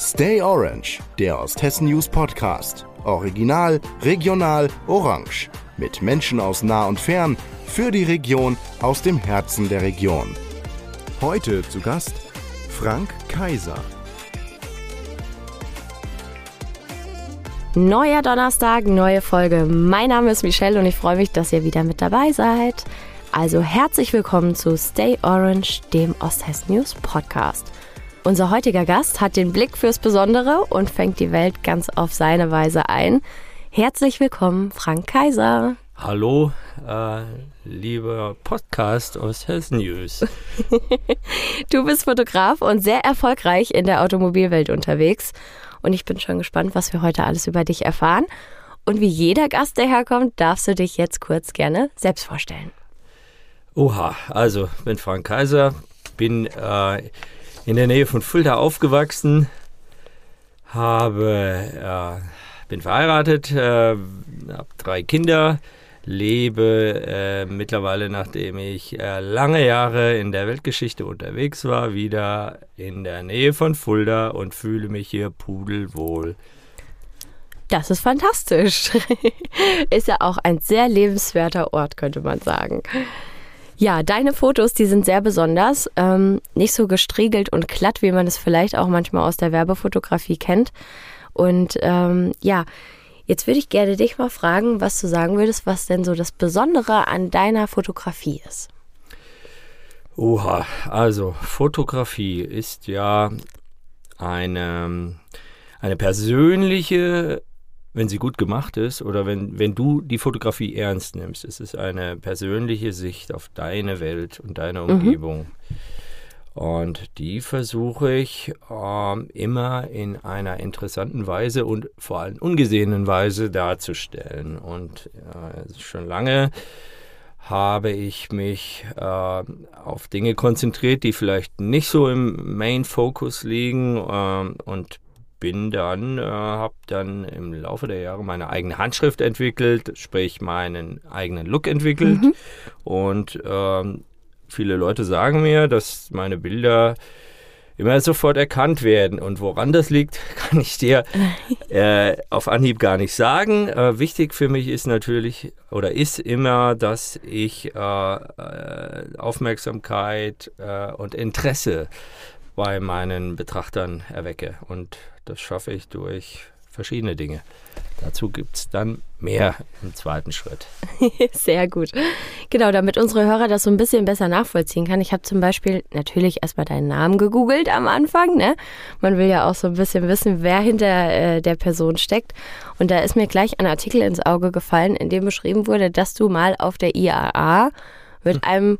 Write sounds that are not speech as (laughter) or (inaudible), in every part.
Stay Orange, der Osthessen News Podcast. Original, regional, orange. Mit Menschen aus nah und fern, für die Region, aus dem Herzen der Region. Heute zu Gast Frank Kaiser. Neuer Donnerstag, neue Folge. Mein Name ist Michelle und ich freue mich, dass ihr wieder mit dabei seid. Also herzlich willkommen zu Stay Orange, dem Osthessen News Podcast. Unser heutiger Gast hat den Blick fürs Besondere und fängt die Welt ganz auf seine Weise ein. Herzlich willkommen, Frank Kaiser. Hallo, äh, lieber Podcast aus Hessen News. (laughs) du bist Fotograf und sehr erfolgreich in der Automobilwelt unterwegs. Und ich bin schon gespannt, was wir heute alles über dich erfahren. Und wie jeder Gast, der herkommt, darfst du dich jetzt kurz gerne selbst vorstellen. Oha, also bin Frank Kaiser, bin äh, in der Nähe von Fulda aufgewachsen, habe, äh, bin verheiratet, äh, habe drei Kinder, lebe äh, mittlerweile, nachdem ich äh, lange Jahre in der Weltgeschichte unterwegs war, wieder in der Nähe von Fulda und fühle mich hier pudelwohl. Das ist fantastisch. (laughs) ist ja auch ein sehr lebenswerter Ort, könnte man sagen. Ja, deine Fotos, die sind sehr besonders. Ähm, nicht so gestriegelt und glatt, wie man es vielleicht auch manchmal aus der Werbefotografie kennt. Und ähm, ja, jetzt würde ich gerne dich mal fragen, was du sagen würdest, was denn so das Besondere an deiner Fotografie ist. Oha, also Fotografie ist ja eine, eine persönliche wenn sie gut gemacht ist oder wenn, wenn du die Fotografie ernst nimmst. Es ist eine persönliche Sicht auf deine Welt und deine mhm. Umgebung. Mhm. Und die versuche ich äh, immer in einer interessanten Weise und vor allem ungesehenen Weise darzustellen. Und äh, schon lange habe ich mich äh, auf Dinge konzentriert, die vielleicht nicht so im Main Focus liegen ähm, und bin dann, äh, habe dann im Laufe der Jahre meine eigene Handschrift entwickelt, sprich meinen eigenen Look entwickelt. Mhm. Und ähm, viele Leute sagen mir, dass meine Bilder immer sofort erkannt werden. Und woran das liegt, (laughs) kann ich dir (laughs) äh, auf Anhieb gar nicht sagen. Äh, wichtig für mich ist natürlich oder ist immer, dass ich äh, äh Aufmerksamkeit äh, und Interesse bei meinen Betrachtern erwecke. Und das schaffe ich durch verschiedene Dinge. Dazu gibt es dann mehr im zweiten Schritt. (laughs) Sehr gut. Genau, damit unsere Hörer das so ein bisschen besser nachvollziehen kann. Ich habe zum Beispiel natürlich erstmal deinen Namen gegoogelt am Anfang. Ne? Man will ja auch so ein bisschen wissen, wer hinter äh, der Person steckt. Und da ist mir gleich ein Artikel ins Auge gefallen, in dem beschrieben wurde, dass du mal auf der IAA mit hm.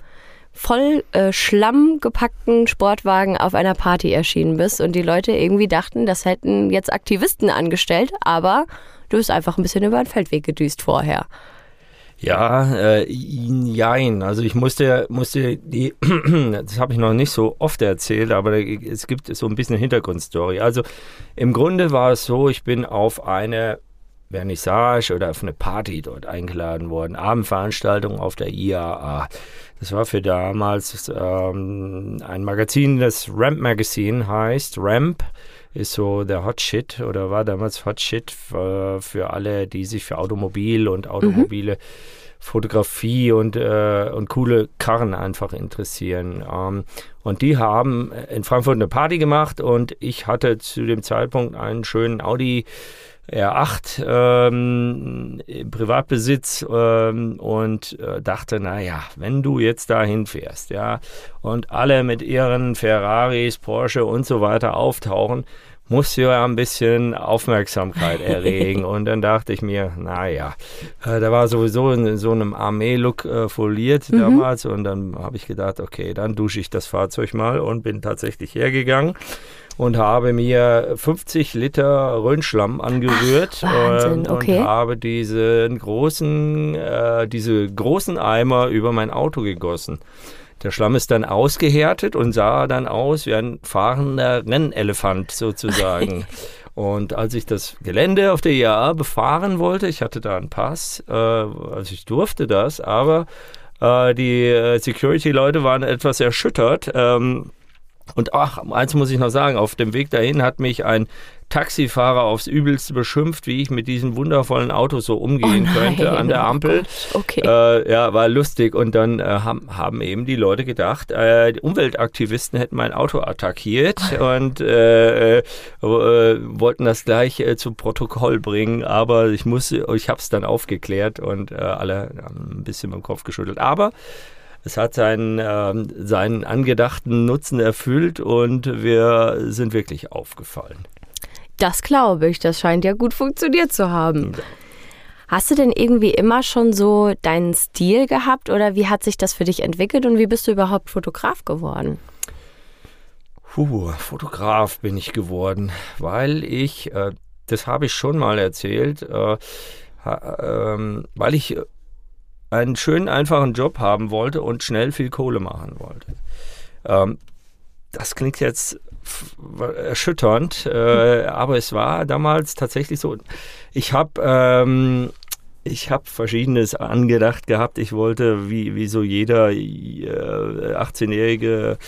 Voll äh, Schlamm gepackten Sportwagen auf einer Party erschienen bist und die Leute irgendwie dachten, das hätten jetzt Aktivisten angestellt, aber du bist einfach ein bisschen über den Feldweg gedüst vorher. Ja, äh, jein. Also ich musste, musste die, (clears throat) das habe ich noch nicht so oft erzählt, aber es gibt so ein bisschen Hintergrundstory. Also im Grunde war es so, ich bin auf eine Vernissage oder auf eine Party dort eingeladen worden, Abendveranstaltung auf der IAA. Das war für damals ähm, ein Magazin, das Ramp Magazine heißt. Ramp ist so der Hot Shit oder war damals Hot Shit für, für alle, die sich für Automobil und automobile mhm. Fotografie und, äh, und coole Karren einfach interessieren. Ähm, und die haben in Frankfurt eine Party gemacht und ich hatte zu dem Zeitpunkt einen schönen Audi R8 ähm, Privatbesitz ähm, und äh, dachte, naja, wenn du jetzt dahin fährst, ja, und alle mit ihren Ferraris, Porsche und so weiter auftauchen, muss ja ein bisschen Aufmerksamkeit (laughs) erregen. und dann dachte ich mir, naja, äh, da war sowieso in so einem Armee-Look äh, foliert mhm. damals und dann habe ich gedacht, okay, dann dusche ich das Fahrzeug mal und bin tatsächlich hergegangen und habe mir 50 Liter Röhnschlamm angerührt Ach, Wahnsinn, äh, okay. und habe diesen großen, äh, diese großen Eimer über mein Auto gegossen. Der Schlamm ist dann ausgehärtet und sah dann aus wie ein fahrender Rennelefant sozusagen. (laughs) und als ich das Gelände auf der IAA befahren wollte, ich hatte da einen Pass, äh, also ich durfte das, aber äh, die äh, Security-Leute waren etwas erschüttert. Ähm, Und ach, eins muss ich noch sagen, auf dem Weg dahin hat mich ein Taxifahrer aufs Übelste beschimpft, wie ich mit diesem wundervollen Auto so umgehen Oh könnte an der oh Ampel. Okay. Äh, ja, war lustig. Und dann äh, haben, haben eben die Leute gedacht, äh, die Umweltaktivisten hätten mein Auto attackiert und äh, äh, wollten das gleich äh, zu Protokoll bringen. Aber ich musste, ich habe es dann aufgeklärt und äh, alle haben ein bisschen mit dem Kopf geschüttelt. Aber es hat seinen, ähm, seinen angedachten Nutzen erfüllt und wir sind wirklich aufgefallen. Das glaube ich. Das scheint ja gut funktioniert zu haben. Hast du denn irgendwie immer schon so deinen Stil gehabt oder wie hat sich das für dich entwickelt und wie bist du überhaupt Fotograf geworden? Puh, Fotograf bin ich geworden, weil ich, äh, das habe ich schon mal erzählt, äh, ha, ähm, weil ich einen schönen, einfachen Job haben wollte und schnell viel Kohle machen wollte. Ähm, das klingt jetzt erschütternd, äh, aber es war damals tatsächlich so. Ich habe ähm, ich habe Verschiedenes angedacht gehabt. Ich wollte, wie, wie so jeder äh, 18-jährige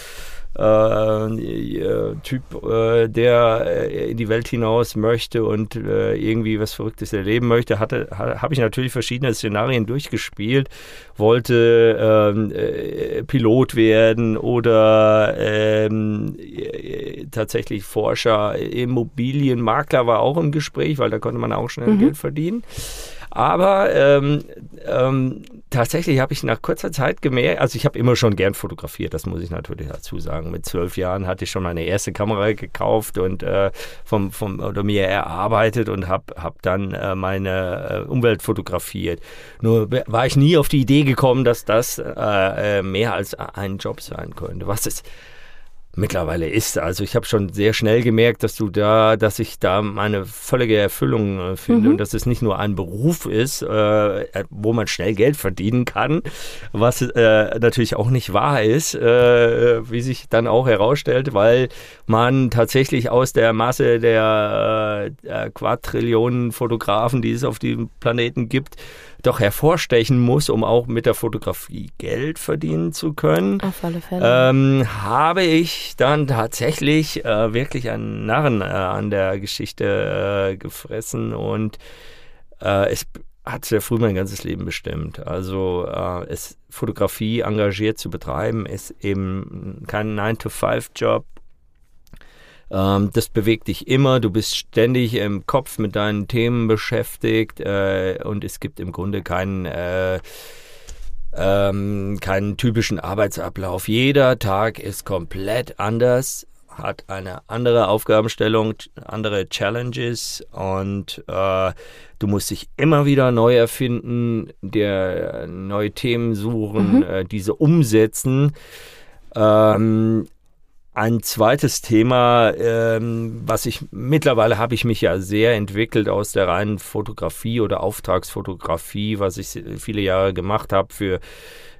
äh, Typ, äh, der in die Welt hinaus möchte und äh, irgendwie was Verrücktes erleben möchte, hatte, habe ich natürlich verschiedene Szenarien durchgespielt. Wollte ähm, äh, Pilot werden oder ähm, tatsächlich Forscher, Immobilienmakler war auch im Gespräch, weil da konnte man auch schnell mhm. Geld verdienen. Aber ähm, ähm, tatsächlich habe ich nach kurzer Zeit gemerkt, also ich habe immer schon gern fotografiert, das muss ich natürlich dazu sagen. Mit zwölf Jahren hatte ich schon meine erste Kamera gekauft und äh, vom, vom, oder mir erarbeitet und habe hab dann äh, meine äh, Umwelt fotografiert. Nur war ich nie auf die Idee gekommen, dass das äh, äh, mehr als ein Job sein könnte. Was ist mittlerweile ist. Also ich habe schon sehr schnell gemerkt, dass du da, dass ich da meine völlige Erfüllung äh, finde mhm. und dass es nicht nur ein Beruf ist, äh, wo man schnell Geld verdienen kann, was äh, natürlich auch nicht wahr ist, äh, wie sich dann auch herausstellt, weil man tatsächlich aus der Masse der äh, Quadrillionen Fotografen, die es auf diesem Planeten gibt, doch hervorstechen muss, um auch mit der Fotografie Geld verdienen zu können, Auf alle Fälle. Ähm, habe ich dann tatsächlich äh, wirklich einen Narren äh, an der Geschichte äh, gefressen und äh, es hat sehr früh mein ganzes Leben bestimmt. Also äh, es, Fotografie engagiert zu betreiben, ist eben kein 9-to-5-Job ähm, das bewegt dich immer, du bist ständig im Kopf mit deinen Themen beschäftigt äh, und es gibt im Grunde keinen, äh, ähm, keinen typischen Arbeitsablauf. Jeder Tag ist komplett anders, hat eine andere Aufgabenstellung, andere Challenges und äh, du musst dich immer wieder neu erfinden, dir neue Themen suchen, mhm. äh, diese umsetzen. Ähm, ein zweites Thema, ähm, was ich mittlerweile habe ich mich ja sehr entwickelt aus der reinen Fotografie oder Auftragsfotografie, was ich viele Jahre gemacht habe für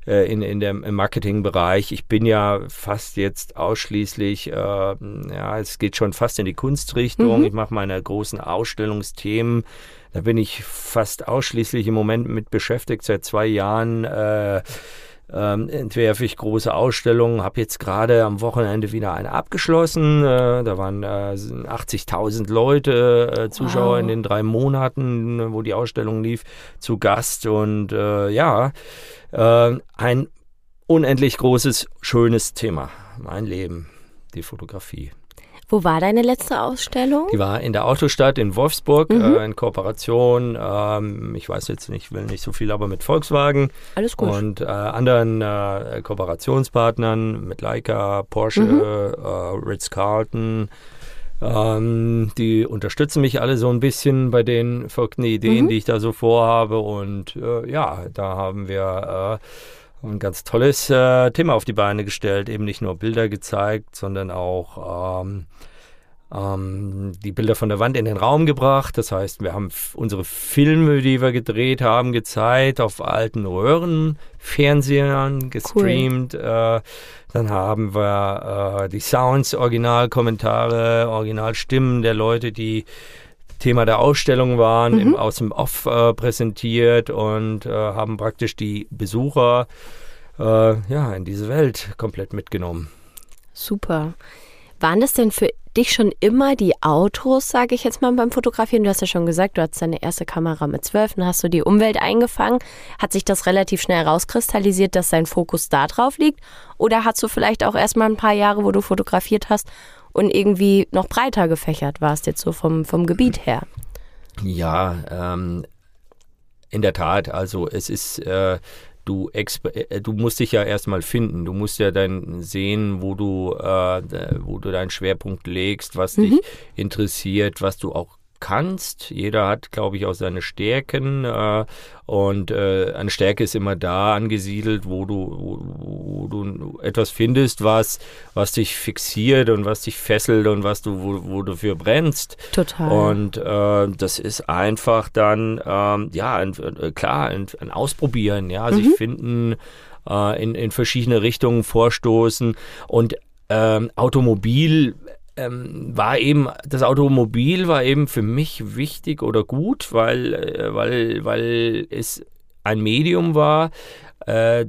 äh, in, in dem, im Marketingbereich. Ich bin ja fast jetzt ausschließlich, äh, ja, es geht schon fast in die Kunstrichtung. Mhm. Ich mache meine großen Ausstellungsthemen. Da bin ich fast ausschließlich im Moment mit beschäftigt, seit zwei Jahren. Äh, ähm, entwerfe ich große Ausstellungen. Habe jetzt gerade am Wochenende wieder eine abgeschlossen. Äh, da waren äh, 80.000 Leute, äh, Zuschauer wow. in den drei Monaten, wo die Ausstellung lief, zu Gast. Und äh, ja, äh, ein unendlich großes, schönes Thema. Mein Leben, die Fotografie. Wo war deine letzte Ausstellung? Die war in der Autostadt in Wolfsburg mhm. äh, in Kooperation. Ähm, ich weiß jetzt nicht, will nicht so viel, aber mit Volkswagen. Alles gut. Und äh, anderen äh, Kooperationspartnern mit Leica, Porsche, mhm. Äh, Ritz-Carlton. Ähm, die unterstützen mich alle so ein bisschen bei den verrückten Ideen, mhm. die ich da so vorhabe. Und äh, ja, da haben wir äh, ein ganz tolles äh, Thema auf die Beine gestellt. Eben nicht nur Bilder gezeigt, sondern auch ähm, ähm, die Bilder von der Wand in den Raum gebracht. Das heißt, wir haben unsere Filme, die wir gedreht haben, gezeigt auf alten Röhrenfernsehern, gestreamt. Cool. Äh, dann haben wir äh, die Sounds, Originalkommentare, Originalstimmen der Leute, die Thema der Ausstellung waren, mhm. im, aus dem Off äh, präsentiert und äh, haben praktisch die Besucher äh, ja, in diese Welt komplett mitgenommen. Super. Waren das denn für dich schon immer die Autos, sage ich jetzt mal beim Fotografieren? Du hast ja schon gesagt, du hattest deine erste Kamera mit zwölf und hast du die Umwelt eingefangen. Hat sich das relativ schnell rauskristallisiert, dass dein Fokus da drauf liegt? Oder hast du vielleicht auch erst mal ein paar Jahre, wo du fotografiert hast und irgendwie noch breiter gefächert warst, jetzt so vom, vom Gebiet her? Ja, ähm, in der Tat. Also es ist, äh, du, äh, du musst dich ja erstmal finden. Du musst ja dann sehen, wo du, äh, wo du deinen Schwerpunkt legst, was mhm. dich interessiert, was du auch kannst. Jeder hat, glaube ich, auch seine Stärken äh, und äh, eine Stärke ist immer da angesiedelt, wo du, wo, wo, du etwas findest, was, was dich fixiert und was dich fesselt und was du, wo, wo du für brennst. Total. Und äh, das ist einfach dann, ähm, ja, ein, äh, klar, ein, ein, Ausprobieren, ja, sich mhm. finden, äh, in, in verschiedene Richtungen vorstoßen und ähm, Automobil ähm, war eben, das Automobil war eben für mich wichtig oder gut, weil, äh, weil, weil es ein Medium war, äh,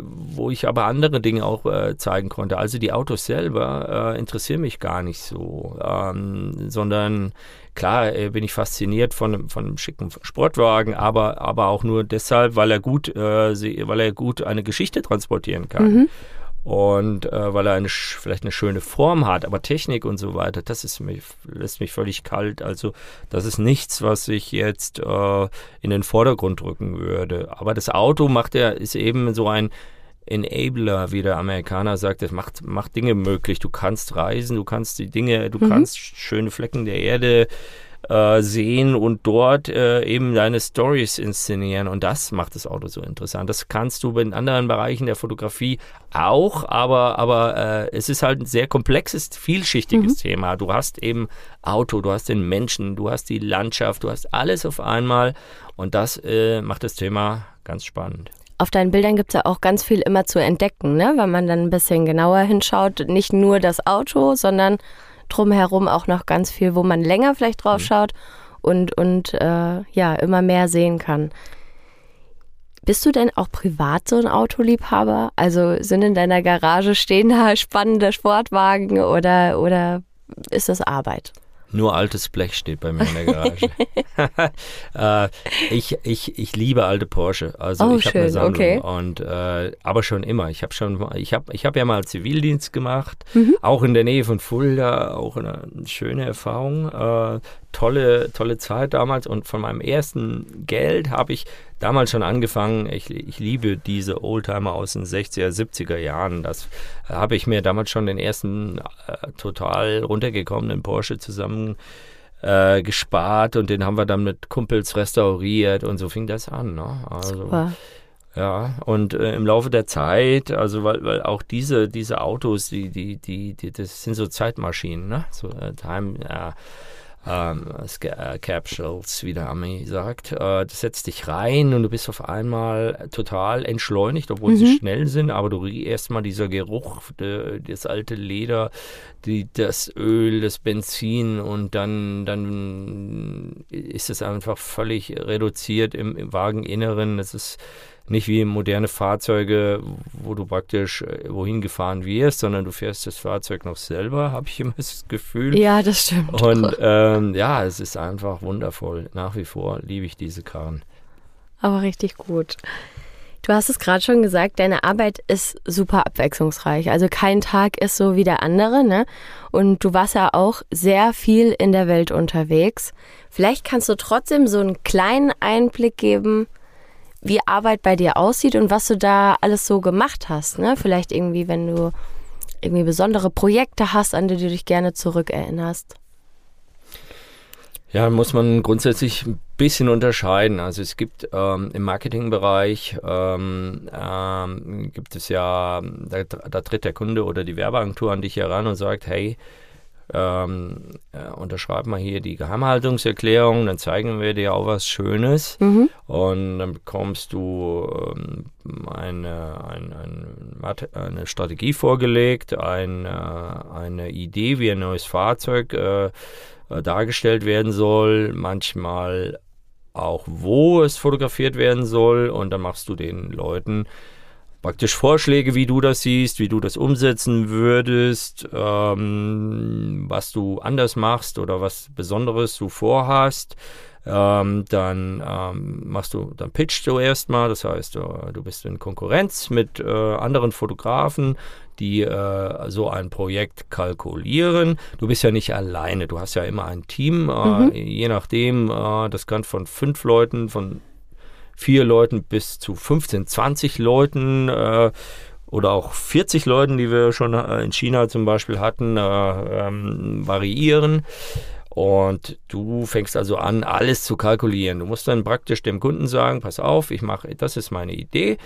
wo ich aber andere Dinge auch äh, zeigen konnte. Also die Autos selber äh, interessieren mich gar nicht so, ähm, sondern klar äh, bin ich fasziniert von, von einem schicken Sportwagen, aber, aber auch nur deshalb, weil er gut, äh, weil er gut eine Geschichte transportieren kann. Mhm und äh, weil er eine, vielleicht eine schöne Form hat, aber Technik und so weiter, das ist mich, lässt mich völlig kalt. Also das ist nichts, was ich jetzt äh, in den Vordergrund drücken würde. Aber das Auto macht ja, ist eben so ein Enabler, wie der Amerikaner sagt, es macht, macht Dinge möglich. Du kannst reisen, du kannst die Dinge, du mhm. kannst schöne Flecken der Erde äh, sehen und dort äh, eben deine Stories inszenieren. Und das macht das Auto so interessant. Das kannst du in anderen Bereichen der Fotografie auch, aber, aber äh, es ist halt ein sehr komplexes, vielschichtiges mhm. Thema. Du hast eben Auto, du hast den Menschen, du hast die Landschaft, du hast alles auf einmal. Und das äh, macht das Thema ganz spannend. Auf deinen Bildern gibt es ja auch ganz viel immer zu entdecken, ne? wenn man dann ein bisschen genauer hinschaut. Nicht nur das Auto, sondern drumherum auch noch ganz viel, wo man länger vielleicht drauf mhm. schaut und, und äh, ja, immer mehr sehen kann. Bist du denn auch privat so ein Autoliebhaber? Also sind in deiner Garage stehen da spannende Sportwagen oder, oder ist das Arbeit? Nur altes Blech steht bei mir in der Garage. (laughs) äh, ich, ich, ich liebe alte Porsche. Also oh, ich habe eine Sammlung okay. und äh, aber schon immer. Ich habe schon, ich habe, ich habe ja mal Zivildienst gemacht, mhm. auch in der Nähe von Fulda, auch eine schöne Erfahrung. Äh, tolle, tolle Zeit damals und von meinem ersten Geld habe ich damals schon angefangen. Ich, ich liebe diese Oldtimer aus den 60er, 70er Jahren. Das habe ich mir damals schon den ersten äh, total runtergekommenen Porsche zusammen äh, gespart und den haben wir dann mit Kumpels restauriert und so fing das an. Ne? Also, Super. Ja, und äh, im Laufe der Zeit, also weil, weil auch diese, diese Autos, die, die, die, die, das sind so Zeitmaschinen, ne? So äh, Time, äh, ähm, äh, Capsules, wie der Ami sagt. Äh, das setzt dich rein und du bist auf einmal total entschleunigt, obwohl mhm. sie schnell sind, aber du riechst erstmal dieser Geruch, de, das alte Leder, die, das Öl, das Benzin und dann, dann ist es einfach völlig reduziert im, im Wageninneren. Das ist nicht wie moderne Fahrzeuge, wo du praktisch äh, wohin gefahren wirst, sondern du fährst das Fahrzeug noch selber, habe ich immer das Gefühl. Ja, das stimmt. Und ähm, ja, es ist einfach wundervoll. Nach wie vor liebe ich diese Karren. Aber richtig gut. Du hast es gerade schon gesagt, deine Arbeit ist super abwechslungsreich. Also kein Tag ist so wie der andere, ne? Und du warst ja auch sehr viel in der Welt unterwegs. Vielleicht kannst du trotzdem so einen kleinen Einblick geben, wie Arbeit bei dir aussieht und was du da alles so gemacht hast. Ne? Vielleicht irgendwie, wenn du irgendwie besondere Projekte hast, an die du dich gerne zurückerinnerst. Ja, muss man grundsätzlich ein bisschen unterscheiden. Also es gibt ähm, im Marketingbereich ähm, ähm, gibt es ja, da, da tritt der Kunde oder die Werbeagentur an dich heran und sagt, hey, ähm, äh, unterschreib mal hier die Geheimhaltungserklärung, dann zeigen wir dir auch was Schönes. Mhm. und dann bekommst du ähm, eine, ein, ein, eine Strategie vorgelegt, eine, eine Idee, wie ein neues Fahrzeug äh, äh, dargestellt werden soll, manchmal auch wo es fotografiert werden soll. Und dann machst du den Leuten praktisch Vorschläge, wie du das siehst, wie du das umsetzen würdest, ähm, was du anders machst oder was Besonderes du vorhast. Ähm, dann ähm, machst du, dann pitchst du erstmal, das heißt, äh, du bist in Konkurrenz mit äh, anderen Fotografen, die äh, so ein Projekt kalkulieren. Du bist ja nicht alleine, du hast ja immer ein Team, äh, mhm. je nachdem, äh, das kann von fünf Leuten, von vier Leuten bis zu 15, 20 Leuten äh, oder auch 40 Leuten, die wir schon in China zum Beispiel hatten, ähm, variieren. Und du fängst also an, alles zu kalkulieren. Du musst dann praktisch dem Kunden sagen, pass auf, ich mache, das ist meine Idee.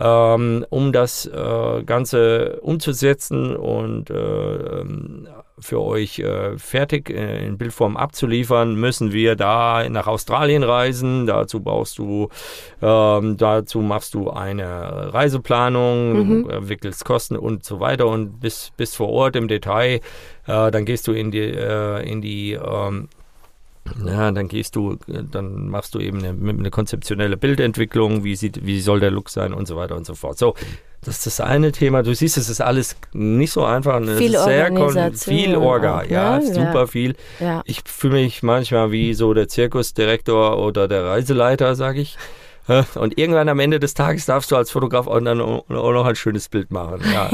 Ähm, um das äh, Ganze umzusetzen und äh, ähm, für euch äh, fertig äh, in Bildform abzuliefern, müssen wir da nach Australien reisen. Dazu brauchst du, ähm, dazu machst du eine Reiseplanung, mhm. wickelst Kosten und so weiter und bis, bis vor Ort im Detail. Äh, dann gehst du in die, äh, in die ähm, ja, dann gehst du, dann machst du eben eine, eine, konzeptionelle Bildentwicklung, wie, sieht, wie soll der Look sein und so weiter und so fort. So, das ist das eine Thema. Du siehst, es ist alles nicht so einfach. Es viel ist sehr viel Orga, auch, ja, ne? super ja. viel. Ja. Ich fühle mich manchmal wie so der Zirkusdirektor oder der Reiseleiter, sage ich. Und irgendwann am Ende des Tages darfst du als Fotograf auch, dann auch noch ein schönes Bild machen. Ja.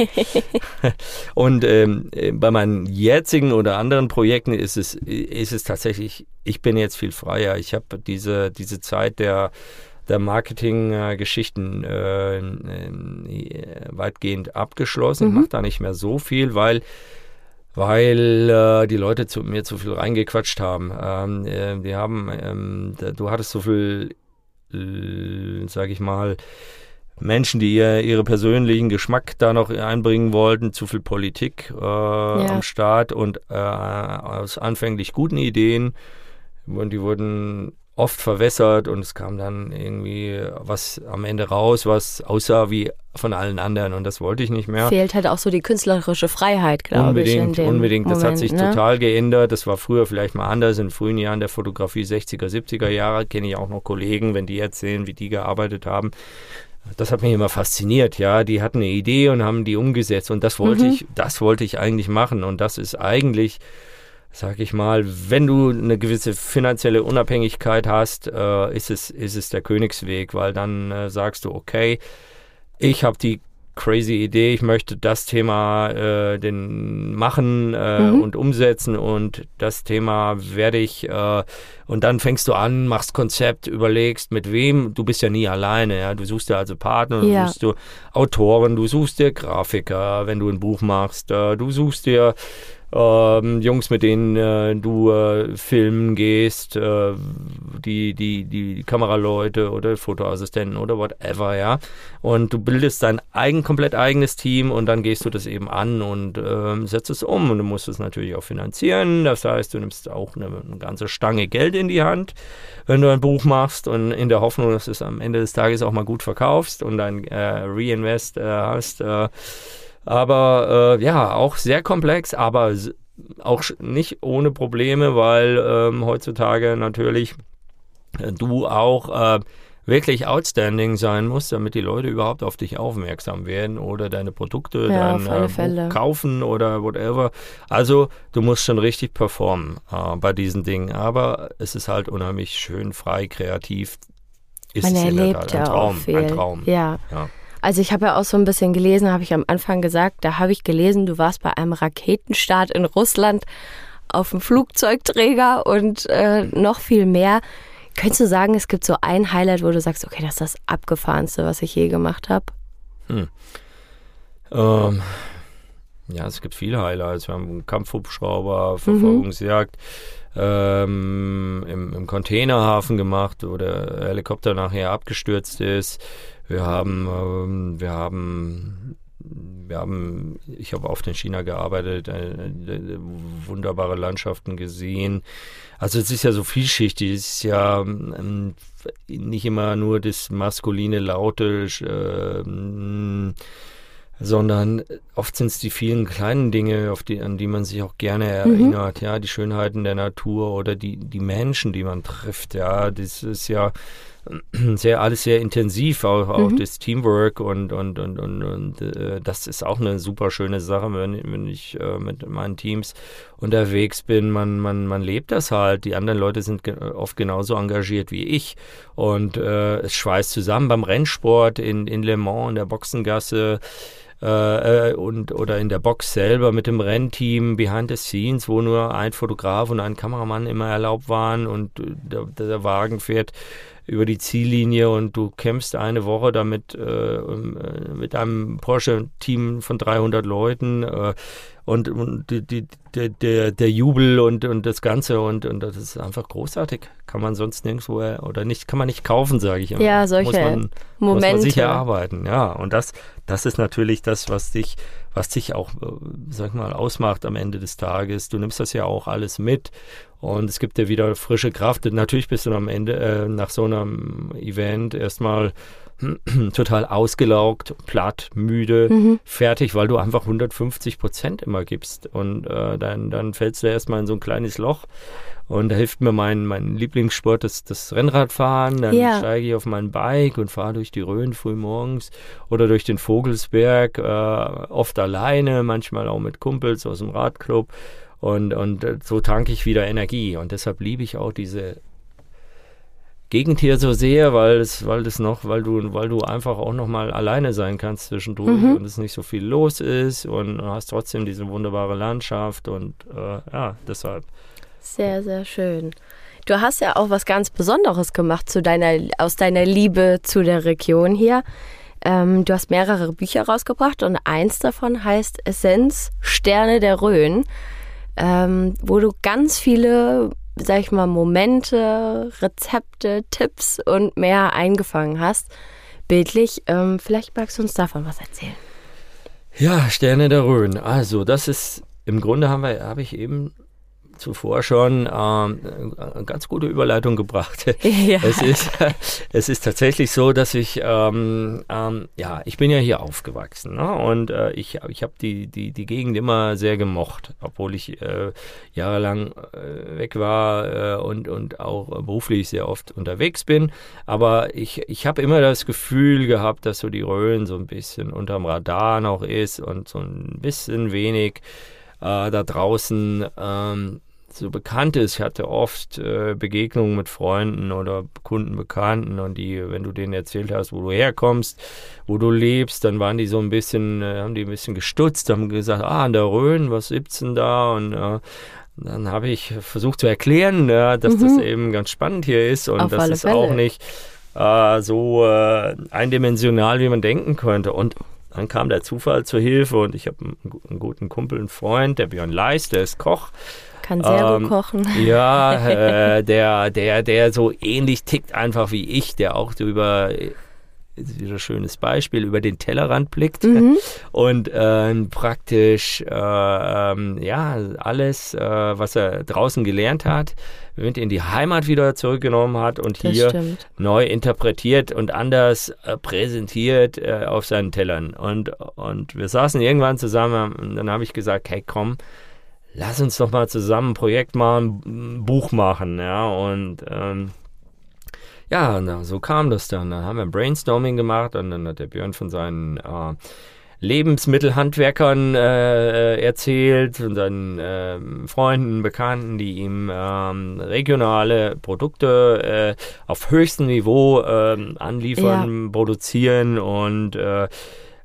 (laughs) und ähm, bei meinen jetzigen oder anderen Projekten ist es, ist es tatsächlich, ich bin jetzt viel freier. Ich habe diese, diese Zeit der der Marketing-Geschichten äh, äh, weitgehend abgeschlossen. Mhm. Ich mache da nicht mehr so viel, weil weil äh, die Leute zu mir zu viel reingequatscht haben. Ähm, äh, die haben, ähm, du hattest so viel äh, sage ich mal, Menschen, die ihr, ihre persönlichen Geschmack da noch einbringen wollten, zu viel Politik äh, ja. am Start und äh, aus anfänglich guten Ideen und die wurden oft verwässert und es kam dann irgendwie was am Ende raus, was aussah wie von allen anderen und das wollte ich nicht mehr. Fehlt halt auch so die künstlerische Freiheit, glaube ich. Unbedingt, unbedingt. Das hat sich ne? total geändert. Das war früher vielleicht mal anders. In frühen Jahren der Fotografie 60er, 70er Jahre kenne ich auch noch Kollegen, wenn die erzählen, wie die gearbeitet haben. Das hat mich immer fasziniert, ja. Die hatten eine Idee und haben die umgesetzt und das wollte mhm. ich, das wollte ich eigentlich machen und das ist eigentlich sag ich mal, wenn du eine gewisse finanzielle Unabhängigkeit hast, äh, ist, es, ist es der Königsweg, weil dann äh, sagst du, okay, ich habe die crazy Idee, ich möchte das Thema äh, den machen äh, mhm. und umsetzen und das Thema werde ich äh, und dann fängst du an, machst Konzept, überlegst mit wem, du bist ja nie alleine, ja, du suchst dir also Partner, ja. du suchst du Autoren, du suchst dir Grafiker, wenn du ein Buch machst, äh, du suchst dir ähm, Jungs, mit denen äh, du äh, filmen gehst, äh, die, die, die Kameraleute oder Fotoassistenten oder whatever, ja. Und du bildest dein eigen, komplett eigenes Team und dann gehst du das eben an und ähm, setzt es um. Und du musst es natürlich auch finanzieren. Das heißt, du nimmst auch eine, eine ganze Stange Geld in die Hand, wenn du ein Buch machst und in der Hoffnung, dass du es am Ende des Tages auch mal gut verkaufst und ein äh, Reinvest äh, hast. Aber äh, ja, auch sehr komplex, aber auch nicht ohne Probleme, weil ähm, heutzutage natürlich äh, du auch äh, wirklich outstanding sein musst, damit die Leute überhaupt auf dich aufmerksam werden oder deine Produkte ja, dann äh, kaufen oder whatever. Also du musst schon richtig performen äh, bei diesen Dingen. Aber es ist halt unheimlich schön, frei, kreativ. Ist Man erlebt ja ein Traum, auch viel. Ein Traum. Ja. ja. Also ich habe ja auch so ein bisschen gelesen, habe ich am Anfang gesagt, da habe ich gelesen, du warst bei einem Raketenstart in Russland auf dem Flugzeugträger und äh, noch viel mehr. Könntest du sagen, es gibt so ein Highlight, wo du sagst, okay, das ist das abgefahrenste, was ich je gemacht habe? Hm. Ähm, ja, es gibt viele Highlights. Wir haben einen Kampfhubschrauber, Verfolgungsjagd. Mhm. Ähm, im, im, Containerhafen gemacht, wo der Helikopter nachher abgestürzt ist. Wir haben, ähm, wir haben, wir haben, ich habe oft in China gearbeitet, äh, äh, wunderbare Landschaften gesehen. Also es ist ja so vielschichtig. Es ist ja ähm, nicht immer nur das maskuline, laute, äh, sondern oft sind es die vielen kleinen Dinge, die, an die man sich auch gerne mhm. erinnert, mhm. ja, die Schönheiten der Natur oder die, die Menschen, die man trifft, ja, das ist ja (clears throat) sehr alles sehr intensiv, auch, auch mhm. das Teamwork und und und und, und äh, das ist auch eine super schöne Sache, wenn, wenn ich äh, mit meinen Teams unterwegs bin. Man man man lebt das halt. Die anderen Leute sind ge oft genauso engagiert wie ich und äh, es schweißt zusammen beim Rennsport in in Le Mans in der Boxengasse äh, und oder in der Box selber mit dem Rennteam behind the scenes, wo nur ein Fotograf und ein Kameramann immer erlaubt waren und der, der Wagen fährt über die Ziellinie und du kämpfst eine Woche damit äh, äh mit einem Porsche-Team von 300 Leuten äh, und, und die, die, der, der, Jubel und, und das Ganze und, und das ist einfach großartig. Kann man sonst nirgendwo oder nicht, kann man nicht kaufen, sage ich immer. Ja, solche muss man, Momente. Muss man sich erarbeiten, ja. Und das, das ist natürlich das, was dich, was dich auch, äh, sag mal, ausmacht am Ende des Tages. Du nimmst das ja auch alles mit und es gibt dir wieder frische Kraft. Natürlich bist du am Ende äh, nach so einem Event erstmal (clears throat) total ausgelaugt, platt, müde, mhm. fertig, weil du einfach 150 Prozent immer gibst. Und äh, dann, dann fällst du erstmal in so ein kleines Loch. Und da hilft mir mein, mein Lieblingssport, das, das Rennradfahren. Dann ja. steige ich auf mein Bike und fahre durch die Rhön früh morgens oder durch den Vogelsberg, äh, oft alleine, manchmal auch mit Kumpels aus dem Radclub. Und, und äh, so tanke ich wieder Energie. Und deshalb liebe ich auch diese Gegend hier so sehr, weil es, weil das noch, weil du, weil du einfach auch noch mal alleine sein kannst zwischendurch mhm. und es nicht so viel los ist und hast trotzdem diese wunderbare Landschaft und äh, ja, deshalb. Sehr, sehr schön. Du hast ja auch was ganz Besonderes gemacht zu deiner, aus deiner Liebe zu der Region hier. Ähm, du hast mehrere Bücher rausgebracht und eins davon heißt Essenz Sterne der Rhön, ähm, wo du ganz viele sag ich mal, Momente, Rezepte, Tipps und mehr eingefangen hast, bildlich. Ähm, vielleicht magst du uns davon was erzählen. Ja, Sterne der Rhön. Also, das ist im Grunde haben wir, habe ich eben zuvor schon ähm, eine ganz gute Überleitung gebracht. (laughs) Ja. Es, ist, (laughs) es ist tatsächlich so, dass ich, ähm, ähm, ja, ich bin ja hier aufgewachsen ne? und äh, ich, ich habe die, die, die Gegend immer sehr gemocht, obwohl ich äh, jahrelang äh, weg war äh, und, und auch beruflich sehr oft unterwegs bin. Aber ich, ich habe immer das Gefühl gehabt, dass so die Rhön so ein bisschen unterm Radar noch ist und so ein bisschen wenig äh, da draußen ähm, so bekannt ist. Ich hatte oft äh, Begegnungen mit Freunden oder Kunden, Bekannten und die, wenn du denen erzählt hast, wo du herkommst, wo du lebst, dann waren die so ein bisschen, äh, haben die ein bisschen gestutzt, haben gesagt, ah, an der Rhön, was gibt's denn da? Und äh, dann habe ich versucht zu erklären, ja, dass mhm. das eben ganz spannend hier ist und Auf das ist Fälle. auch nicht äh, so äh, eindimensional, wie man denken könnte. Und dann kam der Zufall zur Hilfe und ich habe einen, einen, guten Kumpel, einen Freund, der Björn Leist, der ist Koch kann sehr ähm, gut kochen. (laughs) Ja, äh, (laughs) der, der, der so ähnlich tickt einfach wie ich, der auch über wieder ein schönes Beispiel, über den Tellerrand blickt mhm. (laughs) und äh, praktisch äh, ähm, ja alles, äh, was er draußen gelernt hat, mit in die Heimat wieder zurückgenommen hat und das hier stimmt. neu interpretiert und anders äh, präsentiert äh, auf seinen Tellern. Und, und wir saßen irgendwann zusammen und dann habe ich gesagt, hey komm, lass uns doch mal zusammen ein Projekt machen, ein Buch machen, ja, und ähm, ja, na, so kam das dann. Dann haben wir Brainstorming gemacht und dann hat der Björn von seinen äh, Lebensmittelhandwerkern äh, erzählt, von seinen äh, Freunden, Bekannten, die ihm ähm, regionale Produkte äh, auf höchstem Niveau äh, anliefern, ja. produzieren und äh,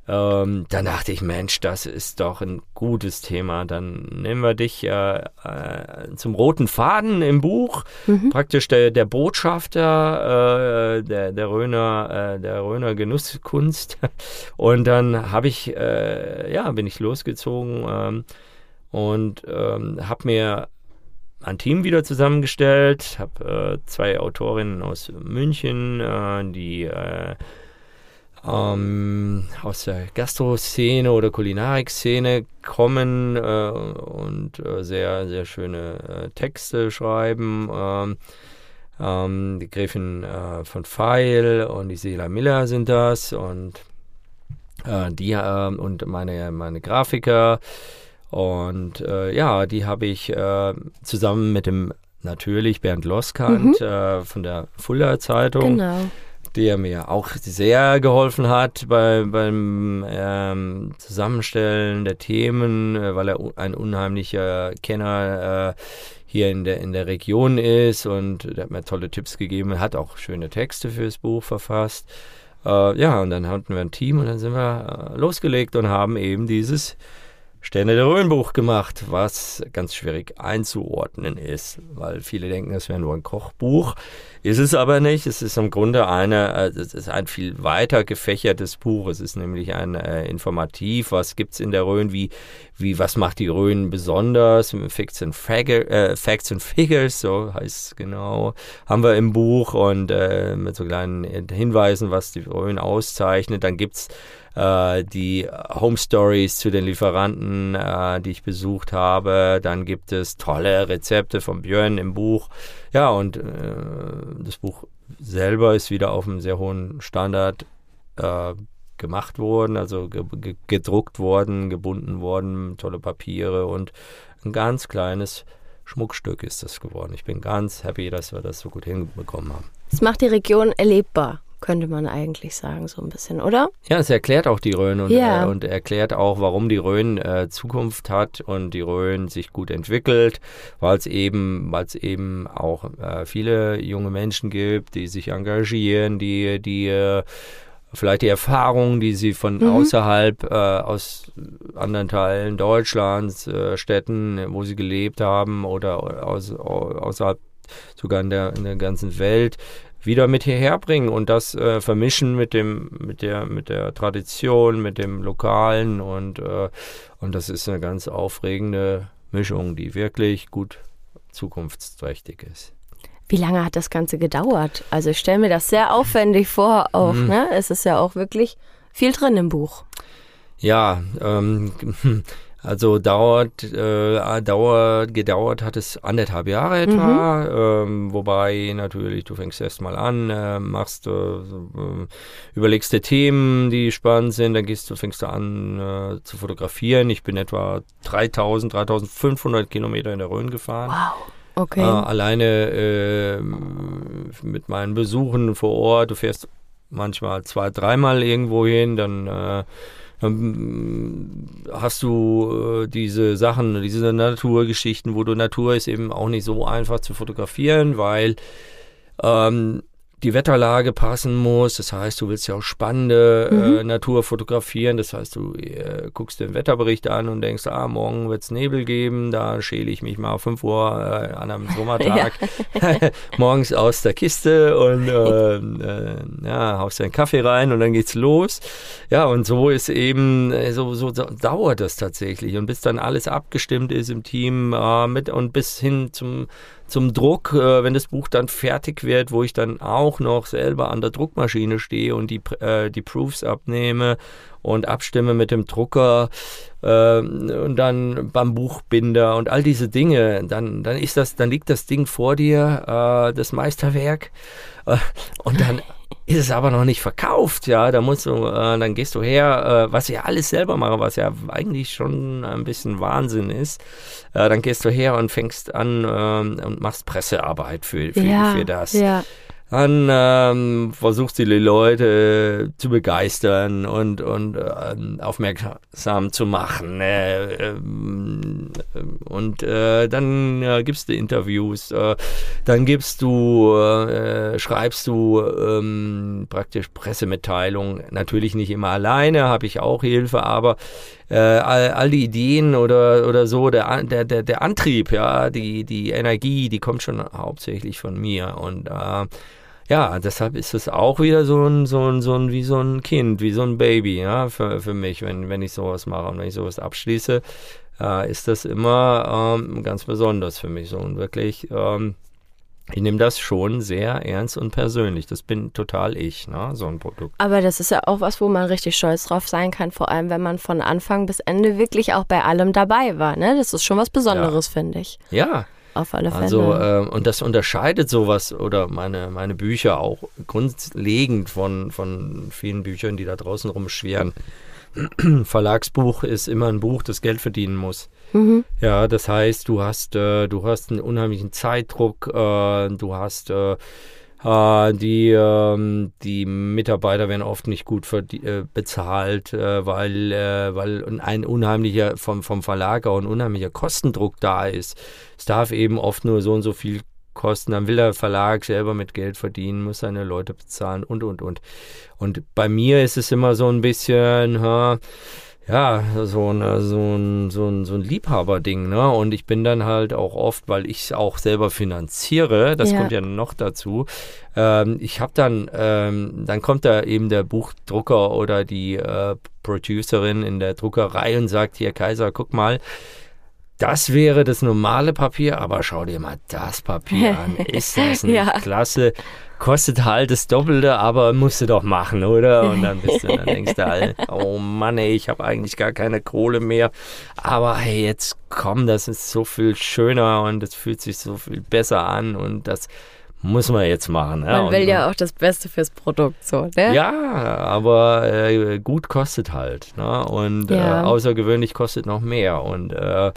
ähm, dann dachte ich, Mensch, das ist doch ein gutes Thema. Dann nehmen wir dich äh, äh, zum roten Faden im Buch, mhm. praktisch der, der Botschafter äh, der, der Röner, äh, der Röner Genusskunst. (laughs) Und dann habe ich, äh, ja, bin ich losgezogen ähm, und ähm, habe mir ein Team wieder zusammengestellt, habe äh, zwei Autorinnen aus München, die ähm, aus der Gastro-Szene oder Kulinarik-Szene kommen äh, und äh, sehr, sehr schöne äh, Texte schreiben. Ähm, ähm, die Gräfin äh, von Pfeil und die Sela Miller sind das und äh, die ähm, und meine, meine Grafiker. Und ja, die habe ich zusammen mit dem natürlich Bernd Loskant mhm. äh, von der Fuller Zeitung. Genau der mir auch sehr geholfen hat bei, beim ähm, Zusammenstellen der Themen, äh, weil er ein unheimlicher Kenner äh, hier in der, in der Region ist und der hat mir tolle Tipps gegeben, hat auch schöne Texte fürs Buch verfasst. Äh, ja, und dann hatten wir ein Team und dann sind wir äh, losgelegt und haben eben dieses Sterne der Röhnbuch gemacht, was ganz schwierig einzuordnen ist, weil viele denken, es wäre nur ein Kochbuch. Ist es aber nicht. Es ist im Grunde eine, äh, es ist ein viel weiter gefächertes Buch. Es ist nämlich ein äh, Informativ. Was gibt's in der Rhön? Wie, wie, was macht die Rhön besonders? Facts and, Figure, äh, Facts and Figures, so heißt es genau, haben wir im Buch und äh, mit so kleinen Hinweisen, was die Rhön auszeichnet. Dann gibt's äh, die Home Stories zu den Lieferanten, äh, die ich besucht habe. Dann gibt es tolle Rezepte von Björn im Buch. Ja, und äh, das Buch selber ist wieder auf einem sehr hohen Standard äh, gemacht worden, also ge ge gedruckt worden, gebunden worden, tolle Papiere und ein ganz kleines Schmuckstück ist das geworden. Ich bin ganz happy, dass wir das so gut hinbekommen haben. Es macht die Region erlebbar könnte man eigentlich sagen, so ein bisschen, oder? Ja, es erklärt auch die Rhön und, ja. äh, und erklärt auch, warum die Rhön äh, Zukunft hat und die Rhön sich gut entwickelt, weil es eben, weil es eben auch äh, viele junge Menschen gibt, die sich engagieren, die, die äh, vielleicht die Erfahrungen, die sie von mhm. außerhalb, äh, aus anderen Teilen Deutschlands, äh, Städten, wo sie gelebt haben oder aus, außerhalb sogar in der, in der ganzen Welt, wieder mit hierher bringen und das äh, vermischen mit dem, mit der, mit der Tradition, mit dem Lokalen und, äh, und das ist eine ganz aufregende Mischung, die wirklich gut zukunftsträchtig ist. Wie lange hat das Ganze gedauert? Also ich stelle mir das sehr aufwendig vor, auch, mhm. ne? Es ist ja auch wirklich viel drin im Buch. Ja, ähm, (laughs) Also dauert, äh, dauert, gedauert hat es anderthalb Jahre etwa, mhm. ähm, wobei natürlich du fängst erst mal an, äh, machst, äh, äh, überlegst dir Themen, die spannend sind, dann gehst du, fängst du an äh, zu fotografieren. Ich bin etwa 3000, 3500 Kilometer in der Rhön gefahren. Wow. Okay. Äh, alleine äh, mit meinen Besuchen vor Ort, du fährst manchmal zwei, dreimal irgendwo hin, dann äh, dann hast du äh, diese Sachen, diese Naturgeschichten, wo du Natur ist eben auch nicht so einfach zu fotografieren, weil ähm, die Wetterlage passen muss. Das heißt, du willst ja auch spannende äh, mhm. äh, Natur fotografieren. Das heißt, du äh, guckst den Wetterbericht an und denkst, ah, morgen wird es Nebel geben. Da schäle ich mich mal um 5 Uhr äh, an einem Sommertag (laughs) (laughs) morgens aus der Kiste und äh, äh, ja, haust deinen Kaffee rein und dann geht's los. Ja, und so ist eben, so, so, so dauert das tatsächlich. Und bis dann alles abgestimmt ist im Team mit und bis hin zum zum Druck, äh, wenn das Buch dann fertig wird, wo ich dann auch noch selber an der Druckmaschine stehe und die, äh, die Proofs abnehme und abstimme mit dem Drucker äh, und dann beim Buchbinder und all diese Dinge, dann, dann ist das, dann liegt das Ding vor dir, äh, das Meisterwerk, äh, und dann (laughs) ist es aber noch nicht verkauft, ja, da musst du, äh, dann gehst du her, äh, was ich alles selber mache, was ja eigentlich schon ein bisschen Wahnsinn ist, äh, dann gehst du her und fängst an ähm, und machst Pressearbeit für, für, ja, für das. Ja dann ähm, versuchst du die Leute zu begeistern und, und äh, aufmerksam zu machen. Äh, und äh, dann äh, gibst du Interviews, äh, dann gibst du, äh, schreibst du ähm, praktisch Pressemitteilungen. Natürlich nicht immer alleine, habe ich auch Hilfe, aber äh, all, all die Ideen oder, oder so, der, der, der, der Antrieb, ja, die, die Energie, die kommt schon hauptsächlich von mir. Und äh, ja, deshalb ist es auch wieder so ein, so ein, so ein, wie so ein Kind, wie so ein Baby, ja, für, für mich, wenn, wenn ich sowas mache und wenn ich sowas abschließe, äh, ist das immer ähm, ganz besonders für mich so und wirklich, ähm, ich nehme das schon sehr ernst und persönlich. Das bin total ich, ne? so ein Produkt. Aber das ist ja auch was, wo man richtig stolz drauf sein kann, vor allem wenn man von Anfang bis Ende wirklich auch bei allem dabei war. Ne? Das ist schon was Besonderes, ja. finde ich. Ja, auf alle Fälle. Also, äh, und das unterscheidet sowas oder meine, meine Bücher auch grundlegend von, von vielen Büchern, die da draußen rumschweren. (clears throat) Verlagsbuch ist immer ein Buch, das Geld verdienen muss. Mhm. Ja, das heißt, du hast, äh, du hast einen unheimlichen Zeitdruck, äh, du hast äh, äh die, ähm, die Mitarbeiter werden oft nicht gut äh, bezahlt, äh, weil, weil ein unheimlicher vom, vom Verlag auch ein unheimlicher Kostendruck da ist. Es darf eben oft nur so und so viel kosten, dann will der Verlag selber mit Geld verdienen, muss seine Leute bezahlen und, und, und. Und bei mir ist es immer so ein bisschen, ha, ja, so, eine, so ein, so ein, so ein Liebhaberding, ne? Und ich bin dann halt auch oft, weil ich es auch selber finanziere, das ja. kommt ja noch dazu. Ähm, ich habe dann, ähm, dann kommt da eben der Buchdrucker oder die äh, Producerin in der Druckerei und sagt, hier Kaiser, guck mal, das wäre das normale Papier, aber schau dir mal das Papier an. (laughs) Ist das nicht ja. klasse? Kostet halt das Doppelte, aber musst du doch machen, oder? Und dann bist du, dann denkst du halt, (laughs) oh Mann, ey, ich habe eigentlich gar keine Kohle mehr. Aber hey, jetzt komm, das ist so viel schöner und es fühlt sich so viel besser an und das muss man jetzt machen. Ja. Man will und, ja auch das Beste fürs Produkt, so, ne? Ja, aber äh, gut kostet halt. Ne? Und äh, ja. äh, außergewöhnlich kostet noch mehr. Und äh,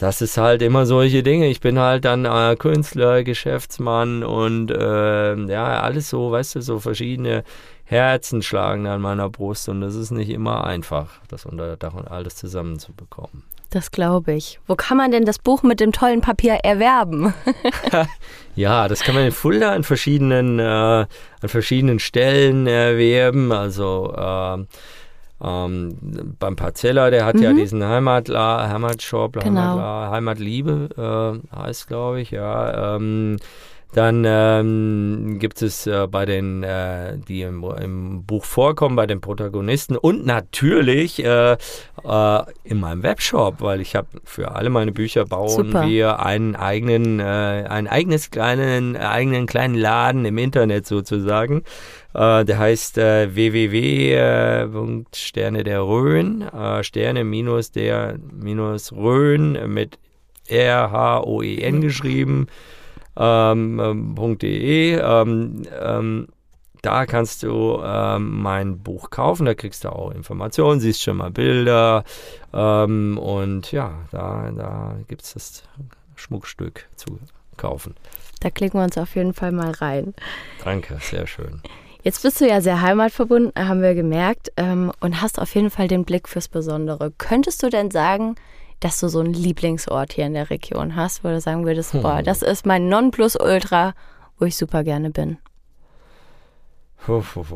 das ist halt immer solche Dinge. Ich bin halt dann äh, Künstler, Geschäftsmann und äh, ja, alles so, weißt du, so verschiedene Herzen schlagen an meiner Brust und das ist nicht immer einfach, das unter Dach und alles zusammenzubekommen. Das glaube ich. Wo kann man denn das Buch mit dem tollen Papier erwerben? (laughs) (laughs) ja, das kann man in Fulda an verschiedenen, äh, an verschiedenen Stellen erwerben. Also äh, ähm, beim Parzella, der hat mhm. ja diesen Heimatla, Heimatshop, genau. Heimatla, Heimatliebe äh, heißt, glaube ich, ja. Ähm, dann ähm, gibt es äh, bei den, äh, die im, im, Buch vorkommen, bei den Protagonisten und natürlich äh, äh in meinem Webshop, weil ich habe für alle meine Bücher bauen Super. wir einen eigenen, äh, ein eigenes kleinen, eigenen kleinen Laden im Internet sozusagen. Äh, der heißt äh, www.sterne der Rhön, äh, Sterne minus der minus Rhön mit R-H-O-E-N geschrieben, ähm, ähm, .de. Ähm, ähm, da kannst du ähm, mein Buch kaufen, da kriegst du auch Informationen, siehst schon mal Bilder ähm, und ja, da, da gibt es das Schmuckstück zu kaufen. Da klicken wir uns auf jeden Fall mal rein. Danke, sehr schön. Jetzt bist du ja sehr heimatverbunden, haben wir gemerkt, ähm, und hast auf jeden Fall den Blick fürs Besondere. Könntest du denn sagen, dass du so einen Lieblingsort hier in der Region hast, wo du sagen würdest, hm. boah, das ist mein Nonplusultra, wo ich super gerne bin? Ho, ho,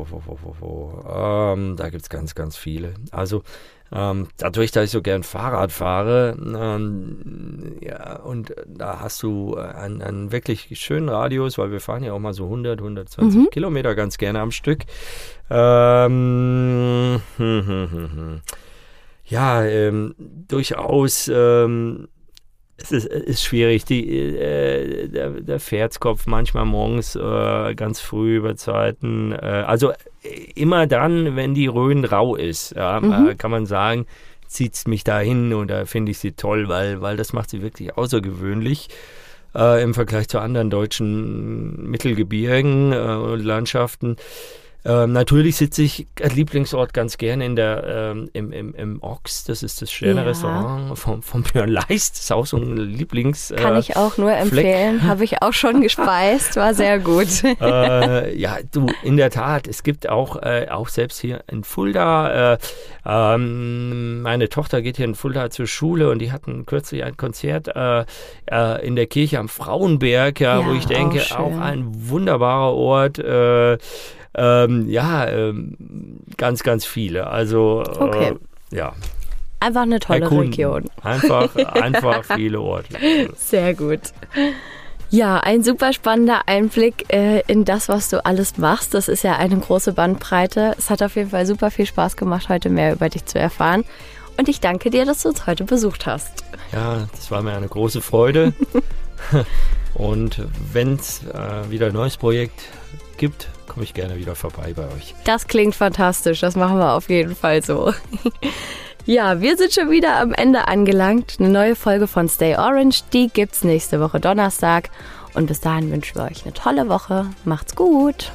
ho, ähm, da gibt es ganz, ganz viele. Also ähm, dadurch, dass ich so gern Fahrrad fahre, ähm, ja, und da hast du einen, einen, wirklich schönen Radius, weil wir fahren ja auch mal so 100, 120 mhm. Kilometer ganz gerne am Stück. Ähm, hm, hm, hm, ja, ähm, durchaus ähm, es ist, ist schwierig. Die, äh, der, der Pferdskopf manchmal morgens äh, ganz früh über Zeiten. Äh, also immer dann, wenn die Rhön rau ist, ja, mhm. Äh, kann man sagen, zieht es mich dahin und da finde ich sie toll, weil, weil das macht sie wirklich außergewöhnlich. Äh, Im Vergleich zu anderen deutschen Mittelgebirgen äh, und Landschaften. Ähm, natürlich sitze ich als Lieblingsort ganz gerne in der, ähm, im, im, im Ox, das ist das Sterne-Restaurant ja. von, von Björn Leist, das ist auch so ein Lieblings... Äh, Kann ich auch nur empfehlen, habe ich auch schon gespeist, war sehr gut. (laughs) äh, ja, du, in der Tat, es gibt auch, äh, auch selbst hier in Fulda, äh, ähm, meine Tochter geht hier in Fulda zur Schule und die hatten kürzlich ein Konzert äh, äh, in der Kirche am Frauenberg, ja, ja wo ich denke, auch, auch ein wunderbarer Ort, ähm, ja, ähm, ganz, ganz viele. Also, okay. äh, ja. Einfach eine tolle Erkunden. Region. Einfach, (laughs) einfach viele Orte. Sehr gut. Ja, ein super spannender Einblick äh, in das, was du alles machst. Das ist ja eine große Bandbreite. Es hat auf jeden Fall super viel Spaß gemacht, heute mehr über dich zu erfahren. Und ich danke dir, dass du uns heute besucht hast. Ja, das war mir eine große Freude. (laughs) Und wenn es äh, wieder ein neues Projekt gibt, komme ich gerne wieder vorbei bei euch. Das klingt fantastisch. Das machen wir auf jeden Fall so. (laughs) Ja, wir sind schon wieder am Ende angelangt. Eine neue Folge von Stay Orange, die gibt's nächste Woche Donnerstag. Und bis dahin wünschen wir euch eine tolle Woche. Macht's gut.